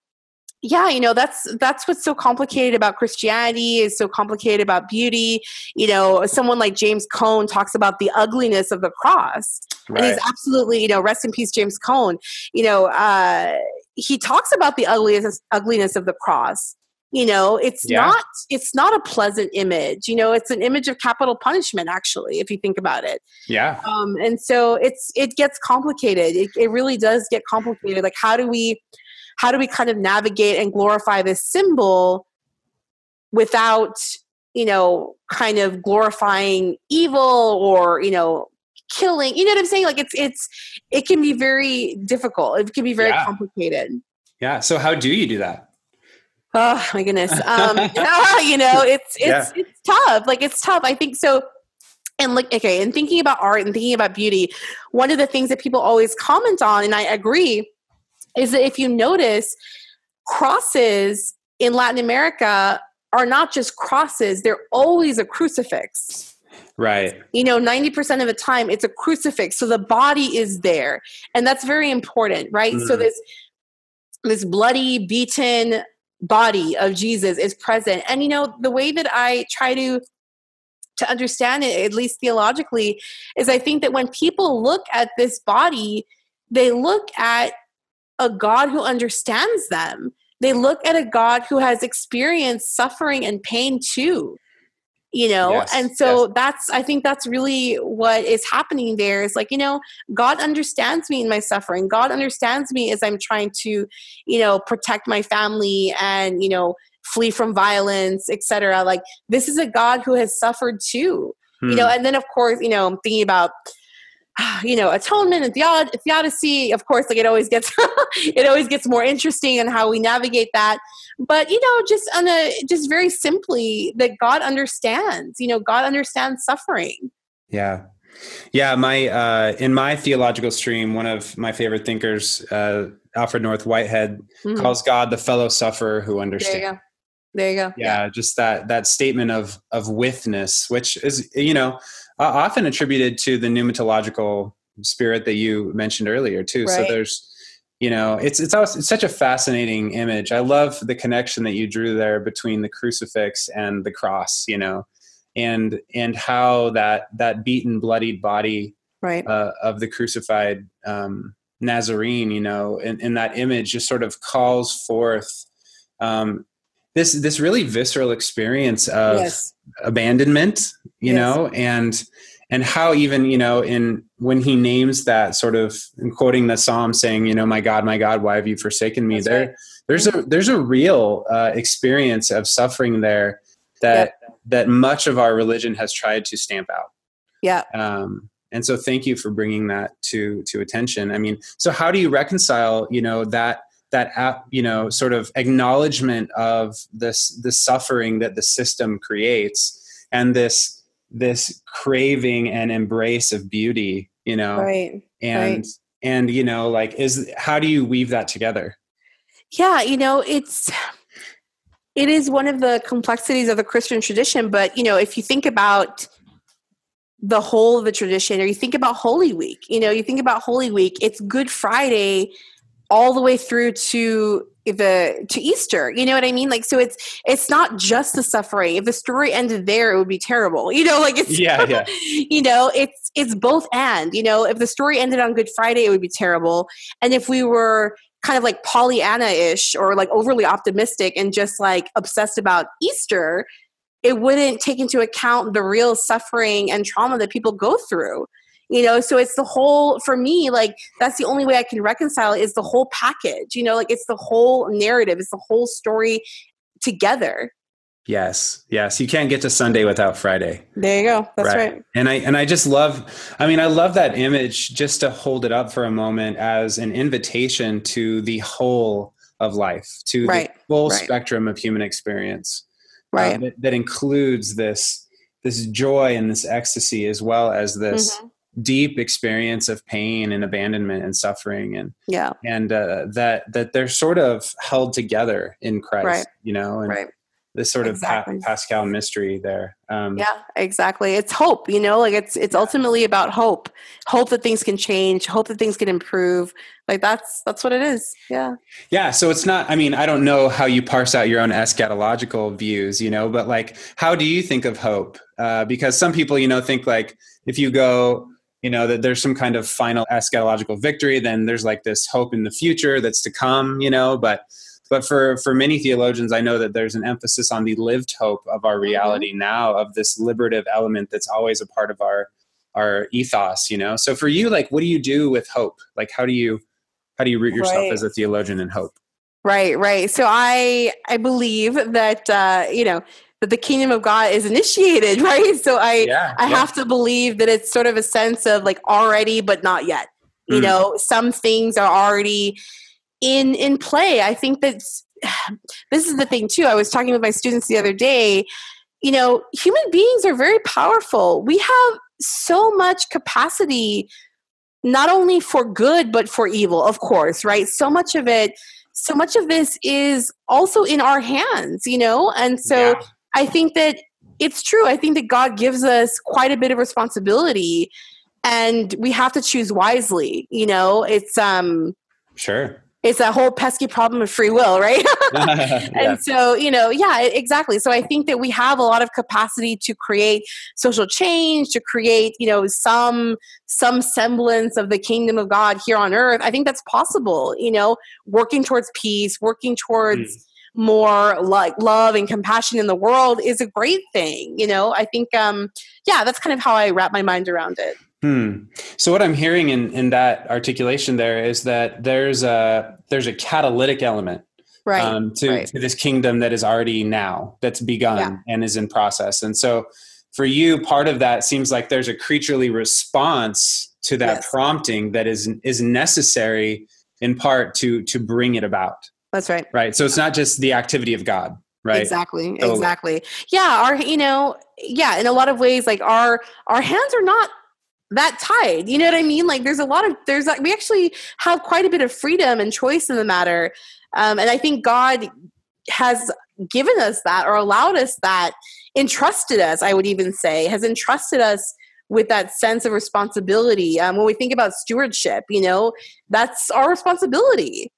Speaker 1: yeah you know that's that's what's so complicated about christianity is so complicated about beauty you know someone like james cone talks about the ugliness of the cross right. and he's absolutely you know rest in peace james cone you know uh, he talks about the ugliness ugliness of the cross you know it's yeah. not it's not a pleasant image you know it's an image of capital punishment actually if you think about it.
Speaker 2: Yeah.
Speaker 1: Um and so it's it gets complicated. It, it really does get complicated. Like how do we how do we kind of navigate and glorify this symbol without you know kind of glorifying evil or you know killing? You know what i'm saying? Like it's it's it can be very difficult. It can be very yeah. complicated.
Speaker 2: Yeah. So how do you do that
Speaker 1: Oh my goodness. Um, you know, it's it's yeah. it's tough. Like it's tough. I think so. And like okay, and thinking about art and thinking about beauty, one of the things that people always comment on, and I agree, is that if you notice, crosses in Latin America are not just crosses; they're always a crucifix.
Speaker 2: Right.
Speaker 1: You know, 90% of the time it's a crucifix. So the body is there. And that's very important, right? Mm. So this this bloody, beaten, body of Jesus is present. And you know, the way that I try to to understand it, at least theologically, is I think that when people look at this body, they look at a God who understands them. They look at a God who has experienced suffering and pain too you know yes, and so yes. that's i think that's really what is happening there is like you know god understands me in my suffering god understands me as i'm trying to you know protect my family and you know flee from violence etc like this is a god who has suffered too hmm. you know hmm. and then of course you know I'm thinking about you know atonement and theod- theodicy of course like it always gets it always gets more interesting and in how we navigate that. But you know just on a just very simply that god understands you know god understands suffering.
Speaker 2: Yeah. Yeah my uh in my theological stream one of my favorite thinkers uh alfred north whitehead mm-hmm. calls god the fellow sufferer who understands
Speaker 1: there you go, there you go.
Speaker 2: Yeah, yeah, just that that statement of of withness which is you know often attributed to the pneumatological spirit that you mentioned earlier too. Right. So there's, you know, it's it's, always, it's such a fascinating image. I love the connection that you drew there between the crucifix and the cross. You know, and and how that that beaten bloodied body
Speaker 1: right
Speaker 2: uh, of the crucified um, Nazarene, you know, and, and that image just sort of calls forth um, this this really visceral experience of
Speaker 1: yes.
Speaker 2: abandonment, you
Speaker 1: Yes.
Speaker 2: know, and and how even you know in when he names that sort of in quoting the psalm saying you know my god my god why have you forsaken me
Speaker 1: That's
Speaker 2: there
Speaker 1: right. Mm-hmm.
Speaker 2: there's a there's a real uh, experience of suffering there that that much of our religion has tried to stamp out
Speaker 1: yeah
Speaker 2: um, and so thank you for bringing that to to attention i mean so how do you reconcile you know that that you know sort of acknowledgement of this the suffering that the system creates and this this craving and embrace of beauty you know
Speaker 1: right
Speaker 2: and
Speaker 1: right.
Speaker 2: and you know like is how do you weave that together
Speaker 1: yeah you know it's it is one of the complexities of the christian tradition but you know if you think about the whole of the tradition or you think about holy week you know you think about holy week it's good friday all the way through to the to easter you know what i mean? Like so it's it's not just the suffering. If the story ended there it would be terrible you know like it's
Speaker 2: yeah yeah.
Speaker 1: you know it's it's both and you know? If the story ended on good friday it would be terrible. And if we were kind of like pollyanna-ish or like overly optimistic and just like obsessed about easter it wouldn't take into account the real suffering and trauma that people go through you know so it's the whole for me like that's the only way i can reconcile it is the whole package you know like it's the whole narrative it's the whole story together.
Speaker 2: Yes yes you can't get to sunday without friday.
Speaker 1: There you go that's right,
Speaker 2: and i and i just love i mean i love that image just to hold it up for a moment as an invitation to the whole of life to
Speaker 1: Right,
Speaker 2: the full
Speaker 1: right.
Speaker 2: spectrum of human experience uh,
Speaker 1: right.
Speaker 2: that, that includes this this joy and this ecstasy as well as this
Speaker 1: Mhm.
Speaker 2: Deep experience of pain and abandonment and suffering and
Speaker 1: yeah
Speaker 2: and uh, that that they're sort of held together in Christ,
Speaker 1: Right.
Speaker 2: you know, and
Speaker 1: right
Speaker 2: this sort of pa- Paschal mystery there. Um,
Speaker 1: Yeah, exactly. It's hope, you know, like it's it's ultimately about hope. Hope that things can change, hope that things can improve. Like that's that's what it is. Yeah.
Speaker 2: Yeah, so it's not. I mean, I don't know how you parse out your own eschatological views, you know, but like, how do you think of hope? Uh, because some people, you know, think like if you go, you know, that there's some kind of final eschatological victory, then there's like this hope in the future that's to come, you know. But but for for many theologians, I know that there's an emphasis on the lived hope of our reality now, of this liberative element that's always a part of our our ethos, you know. So for you, like, what do you do with hope? Like, how do you how do you root yourself
Speaker 1: Right.
Speaker 2: as a theologian in hope?
Speaker 1: Right, right. So I I believe that uh, you know, that the kingdom of God is initiated, right? So I
Speaker 2: yeah,
Speaker 1: I
Speaker 2: yeah.
Speaker 1: have to believe that it's sort of a sense of like already but not yet. You
Speaker 2: Mm.
Speaker 1: know, some things are already in in play. I think that this is the thing too. I was talking with my students the other day. You know, human beings are very powerful. We have so much capacity not only for good but for evil, of course, right? So much of it so much of this is also in our hands, you know? And so
Speaker 2: Yeah.
Speaker 1: I think that it's true. I think that God gives us quite a bit of responsibility and we have to choose wisely, you know? It's um
Speaker 2: Sure.
Speaker 1: it's a whole pesky problem of free will, right?
Speaker 2: yeah.
Speaker 1: and so you know yeah exactly so i think that we have a lot of capacity to create social change to create you know some some semblance of the kingdom of god here on earth i think that's possible you know working towards peace working towards more like love and compassion in the world is a great thing you know i think um yeah that's kind of how i wrap my mind around it
Speaker 2: Hmm. So what I'm hearing in, in that articulation there is that there's a there's a catalytic element
Speaker 1: right
Speaker 2: um, to,
Speaker 1: right.
Speaker 2: to this kingdom that is already now that's begun
Speaker 1: Yeah.
Speaker 2: and is in process. And so for you, part of that seems like there's a creaturely response to that
Speaker 1: Yes.
Speaker 2: prompting that is is necessary in part to to bring it about.
Speaker 1: That's right
Speaker 2: Right. So it's not just the activity of God. Right.
Speaker 1: Exactly.
Speaker 2: So-
Speaker 1: exactly. Yeah. Our, you know, yeah. In a lot of ways, like our our hands are not that tied. You know what I mean? Like there's a lot of there's like we actually have quite a bit of freedom and choice in the matter, um, and I think God has given us that or allowed us that, entrusted us. I would even say has entrusted us with that sense of responsibility. Um, when we think about stewardship, you know, that's our responsibility.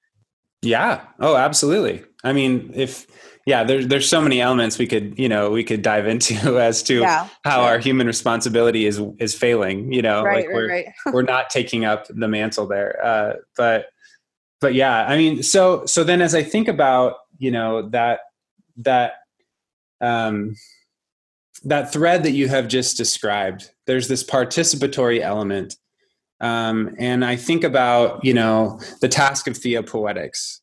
Speaker 2: Yeah. Oh, absolutely. I mean, if yeah, there's there's so many elements we could you know we could dive into as to
Speaker 1: Yeah,
Speaker 2: how
Speaker 1: right.
Speaker 2: our human responsibility is is failing. You know,
Speaker 1: right,
Speaker 2: like we're
Speaker 1: right, right.
Speaker 2: we're not taking up the mantle there. Uh, but but yeah, I mean, so so then as I think about you know that that um, that thread that you have just described, there's this participatory element, um, and I think about you know the task of theopoetics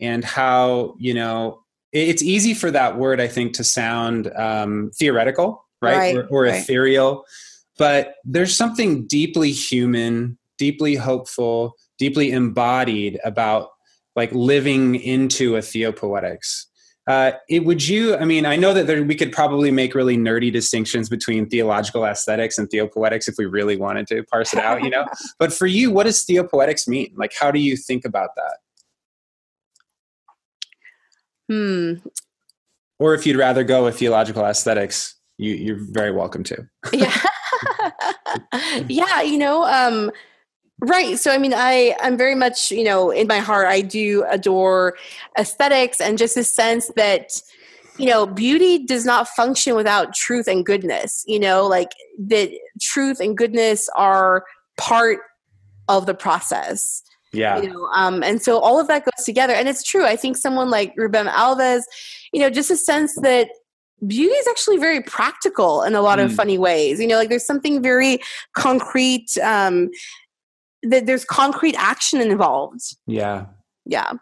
Speaker 2: and how you know it- it's easy for that word I think to sound um, theoretical, right,
Speaker 1: Right,
Speaker 2: or, or
Speaker 1: right.
Speaker 2: ethereal, but there's something deeply human, deeply hopeful, deeply embodied about like living into a theopoetics. Uh, it would you? I mean, I know that there, we could probably make really nerdy distinctions between theological aesthetics and theopoetics if we really wanted to parse it out, you know. but for you, what does theopoetics mean? Like, how do you think about that?
Speaker 1: Hmm.
Speaker 2: Or if you'd rather go with theological aesthetics, you, you're very welcome to.
Speaker 1: yeah yeah you know um right so i mean i i'm very much you know in my heart i do adore aesthetics and just a sense that you know beauty does not function without truth and goodness you know like that truth and goodness are part of the process
Speaker 2: Yeah.
Speaker 1: you know um, and so all of that goes together and it's true i think someone like Rubem Alves you know just a sense that beauty is actually very practical in a lot of
Speaker 2: Mm.
Speaker 1: funny ways you know like there's something very concrete um, that there's concrete action involved
Speaker 2: Yeah.
Speaker 1: yeah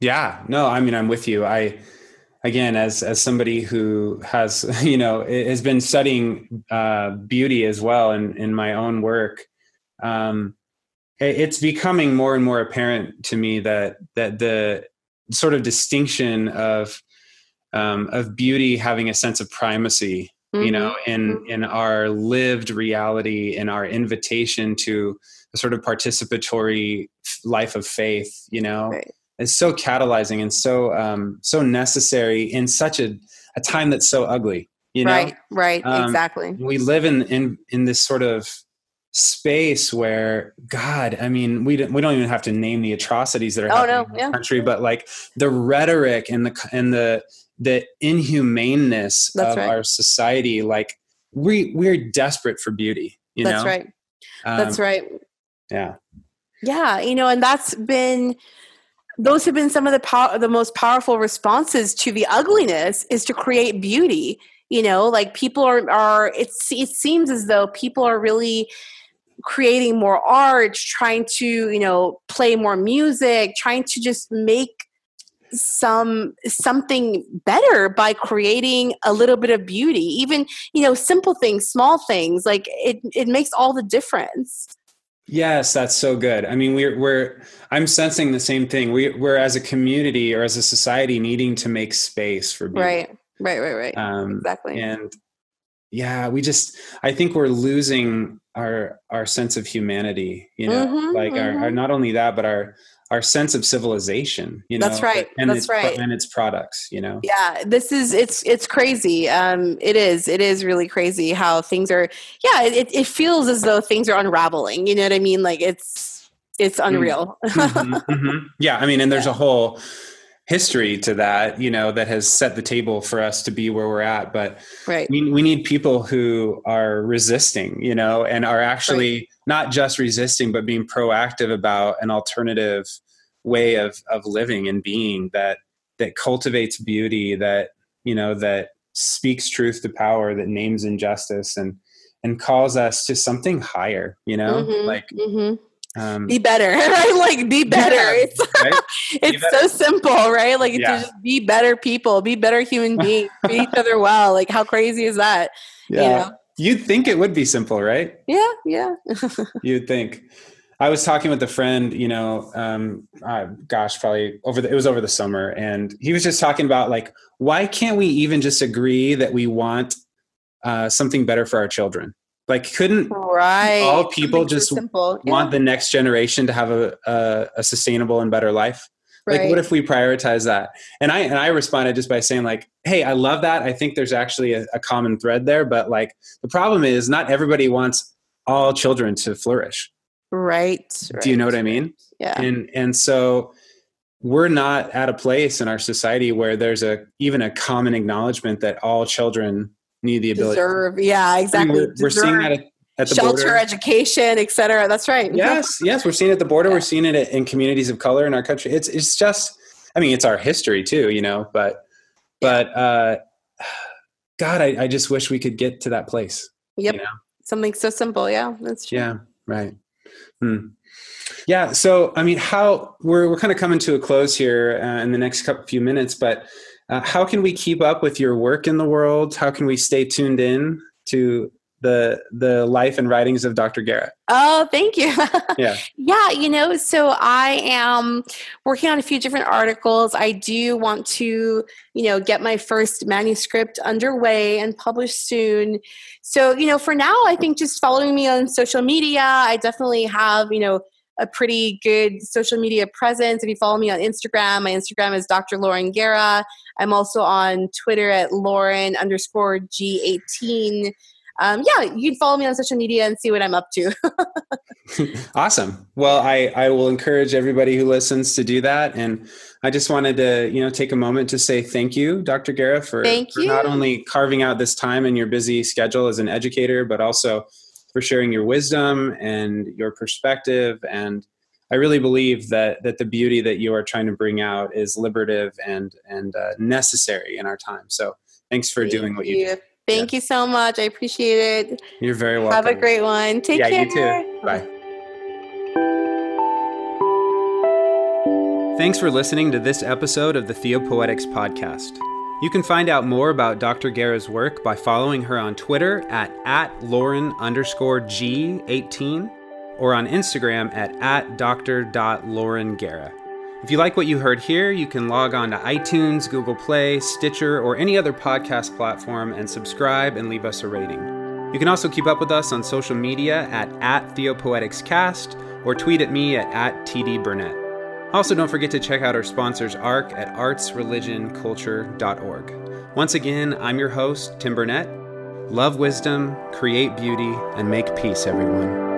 Speaker 2: Yeah, no, I mean, I'm with you. I, again, as as somebody who has, you know, has been studying uh, beauty as well in in my own work, um, it's becoming more and more apparent to me that that the sort of distinction of um, of beauty having a sense of primacy, you know, in
Speaker 1: mhm.
Speaker 2: in our lived reality, in our invitation to a sort of participatory life of faith, you know
Speaker 1: Right.
Speaker 2: is so catalyzing and so um, so necessary in such a, a time that's so ugly. You know,
Speaker 1: right right
Speaker 2: Um,
Speaker 1: exactly
Speaker 2: we live in in in this sort of space where God, I mean, we don't we don't even have to name the atrocities that are
Speaker 1: Oh,
Speaker 2: happening
Speaker 1: no,
Speaker 2: in the
Speaker 1: yeah.
Speaker 2: country, but like the rhetoric and the and the the inhumaneness
Speaker 1: That's
Speaker 2: of
Speaker 1: right.
Speaker 2: our society, like we we're desperate for beauty. You
Speaker 1: that's
Speaker 2: know,
Speaker 1: right
Speaker 2: Um,
Speaker 1: that's right
Speaker 2: Yeah,
Speaker 1: Yeah, you know, and that's been those have been some of the pow- the most powerful responses to the ugliness is to create beauty. You know, like people are are it's it seems as though people are really creating more art, trying to, you know, play more music, trying to just make some something better by creating a little bit of beauty even you know simple things small things like it it makes all the difference
Speaker 2: Yes, that's so good. I mean, we're we're I'm sensing the same thing. We we're as a community or as a society needing to make space for beauty.
Speaker 1: right right right right
Speaker 2: Um,
Speaker 1: exactly
Speaker 2: and yeah, we just I think we're losing our our sense of humanity. You know,
Speaker 1: Mhm,
Speaker 2: like our, our
Speaker 1: mhm.
Speaker 2: not only that, but our our sense of civilization. You know,
Speaker 1: That's right,
Speaker 2: And
Speaker 1: that's
Speaker 2: its,
Speaker 1: right.
Speaker 2: And its products. You know.
Speaker 1: yeah this is it's it's crazy um it is it is really crazy how things are yeah it, it feels as though things are unraveling you know what i mean like it's it's unreal
Speaker 2: Mhm, mhm. Yeah, I mean, and there's a whole history to that, you know, that has set the table for us to be where we're at. But
Speaker 1: right
Speaker 2: we, we need people who are resisting, you know, and are actually not just resisting, but being proactive about an alternative way of of living and being that that cultivates beauty, that you know, that speaks truth to power, that names injustice, and and calls us to something higher. You know,
Speaker 1: Mhm,
Speaker 2: like
Speaker 1: mhm.
Speaker 2: um,
Speaker 1: be better right like be better
Speaker 2: Yeah,
Speaker 1: it's
Speaker 2: right?
Speaker 1: it's
Speaker 2: better.
Speaker 1: so simple right like
Speaker 2: Yeah.
Speaker 1: to just be better people be better human beings treat each other well like how crazy is that
Speaker 2: Yeah.
Speaker 1: you know
Speaker 2: You'd think it would be simple, right?
Speaker 1: yeah yeah
Speaker 2: You'd think. I was talking with a friend, you know, um, uh, gosh, probably over the, it was over the summer, and he was just talking about like, why can't we even just agree that we want uh, something better for our children? Like, couldn't
Speaker 1: right
Speaker 2: all people just
Speaker 1: simple yeah.
Speaker 2: want the next generation to have a, a, a sustainable and better life? Like, what if we prioritize that? And I and I responded just by saying like, "Hey, I love that. I think there's actually a, a common thread there, but like, the problem is not everybody wants all children to flourish.
Speaker 1: right,
Speaker 2: Do you know what I mean?
Speaker 1: yeah
Speaker 2: And and so we're not at a place in our society where there's a even a common acknowledgement that all children need the ability.
Speaker 1: Deserve, yeah, exactly.
Speaker 2: We're, we're seeing that at, at the
Speaker 1: shelter,
Speaker 2: border.
Speaker 1: education, cetera. That's right.
Speaker 2: Yes, yes, we're seeing it at the border. Yeah. We're seeing it in communities of color in our country. It's it's just, I mean, it's our history too, you know. But but uh, God, I, I just wish we could get to that place.
Speaker 1: Yep. You know? Something so simple. Yeah, that's true.
Speaker 2: Yeah. Right. Hmm. Yeah. So, I mean, how we're we're kind of coming to a close here uh, in the next couple few minutes, but uh, how can we keep up with your work in the world? How can we stay tuned in to the the life and writings of Dr. Guerra.
Speaker 1: Oh, thank you.
Speaker 2: yeah.
Speaker 1: Yeah, you know, so I am working on a few different articles. I do want to, you know, get my first manuscript underway and published soon. So, you know, for now, I think just following me on social media, I definitely have, you know, a pretty good social media presence. If you follow me on Instagram, my Instagram is Dr. Lauren Guerra. I'm also on Twitter at Lauren underscore G18. Um, yeah, you can follow me on social media and see what I'm up to.
Speaker 2: awesome. Well, I, I will encourage everybody who listens to do that. And I just wanted to, you know, take a moment to say thank you, Dr. Guerra, for, for not only carving out this time in your busy schedule as an educator, but also for sharing your wisdom and your perspective. And I really believe that that the beauty that you are trying to bring out is liberative and and uh, necessary in our time. So thanks for
Speaker 1: Thank
Speaker 2: doing what
Speaker 1: you,
Speaker 2: you do.
Speaker 1: Thank yeah. you so much. I appreciate it.
Speaker 2: You're very welcome.
Speaker 1: Have a great one. Take
Speaker 2: yeah,
Speaker 1: care.
Speaker 2: you too. Bye. Thanks for listening to this episode of the Theopoetics podcast. You can find out more about Dr. Guerra's work by following her on Twitter at, at Lauren underscore G18 or on Instagram at, at Dr. Lauren Guerra. If you like what you heard here, you can log on to iTunes, Google Play, Stitcher, or any other podcast platform and subscribe and leave us a rating. You can also keep up with us on social media at, at TheopoeticsCast or tweet at me at, at TDBurnett. Also, don't forget to check out our sponsors ARC at artsreligionculture.org. Once again, I'm your host, Tim Burnett. Love wisdom, create beauty, and make peace, everyone.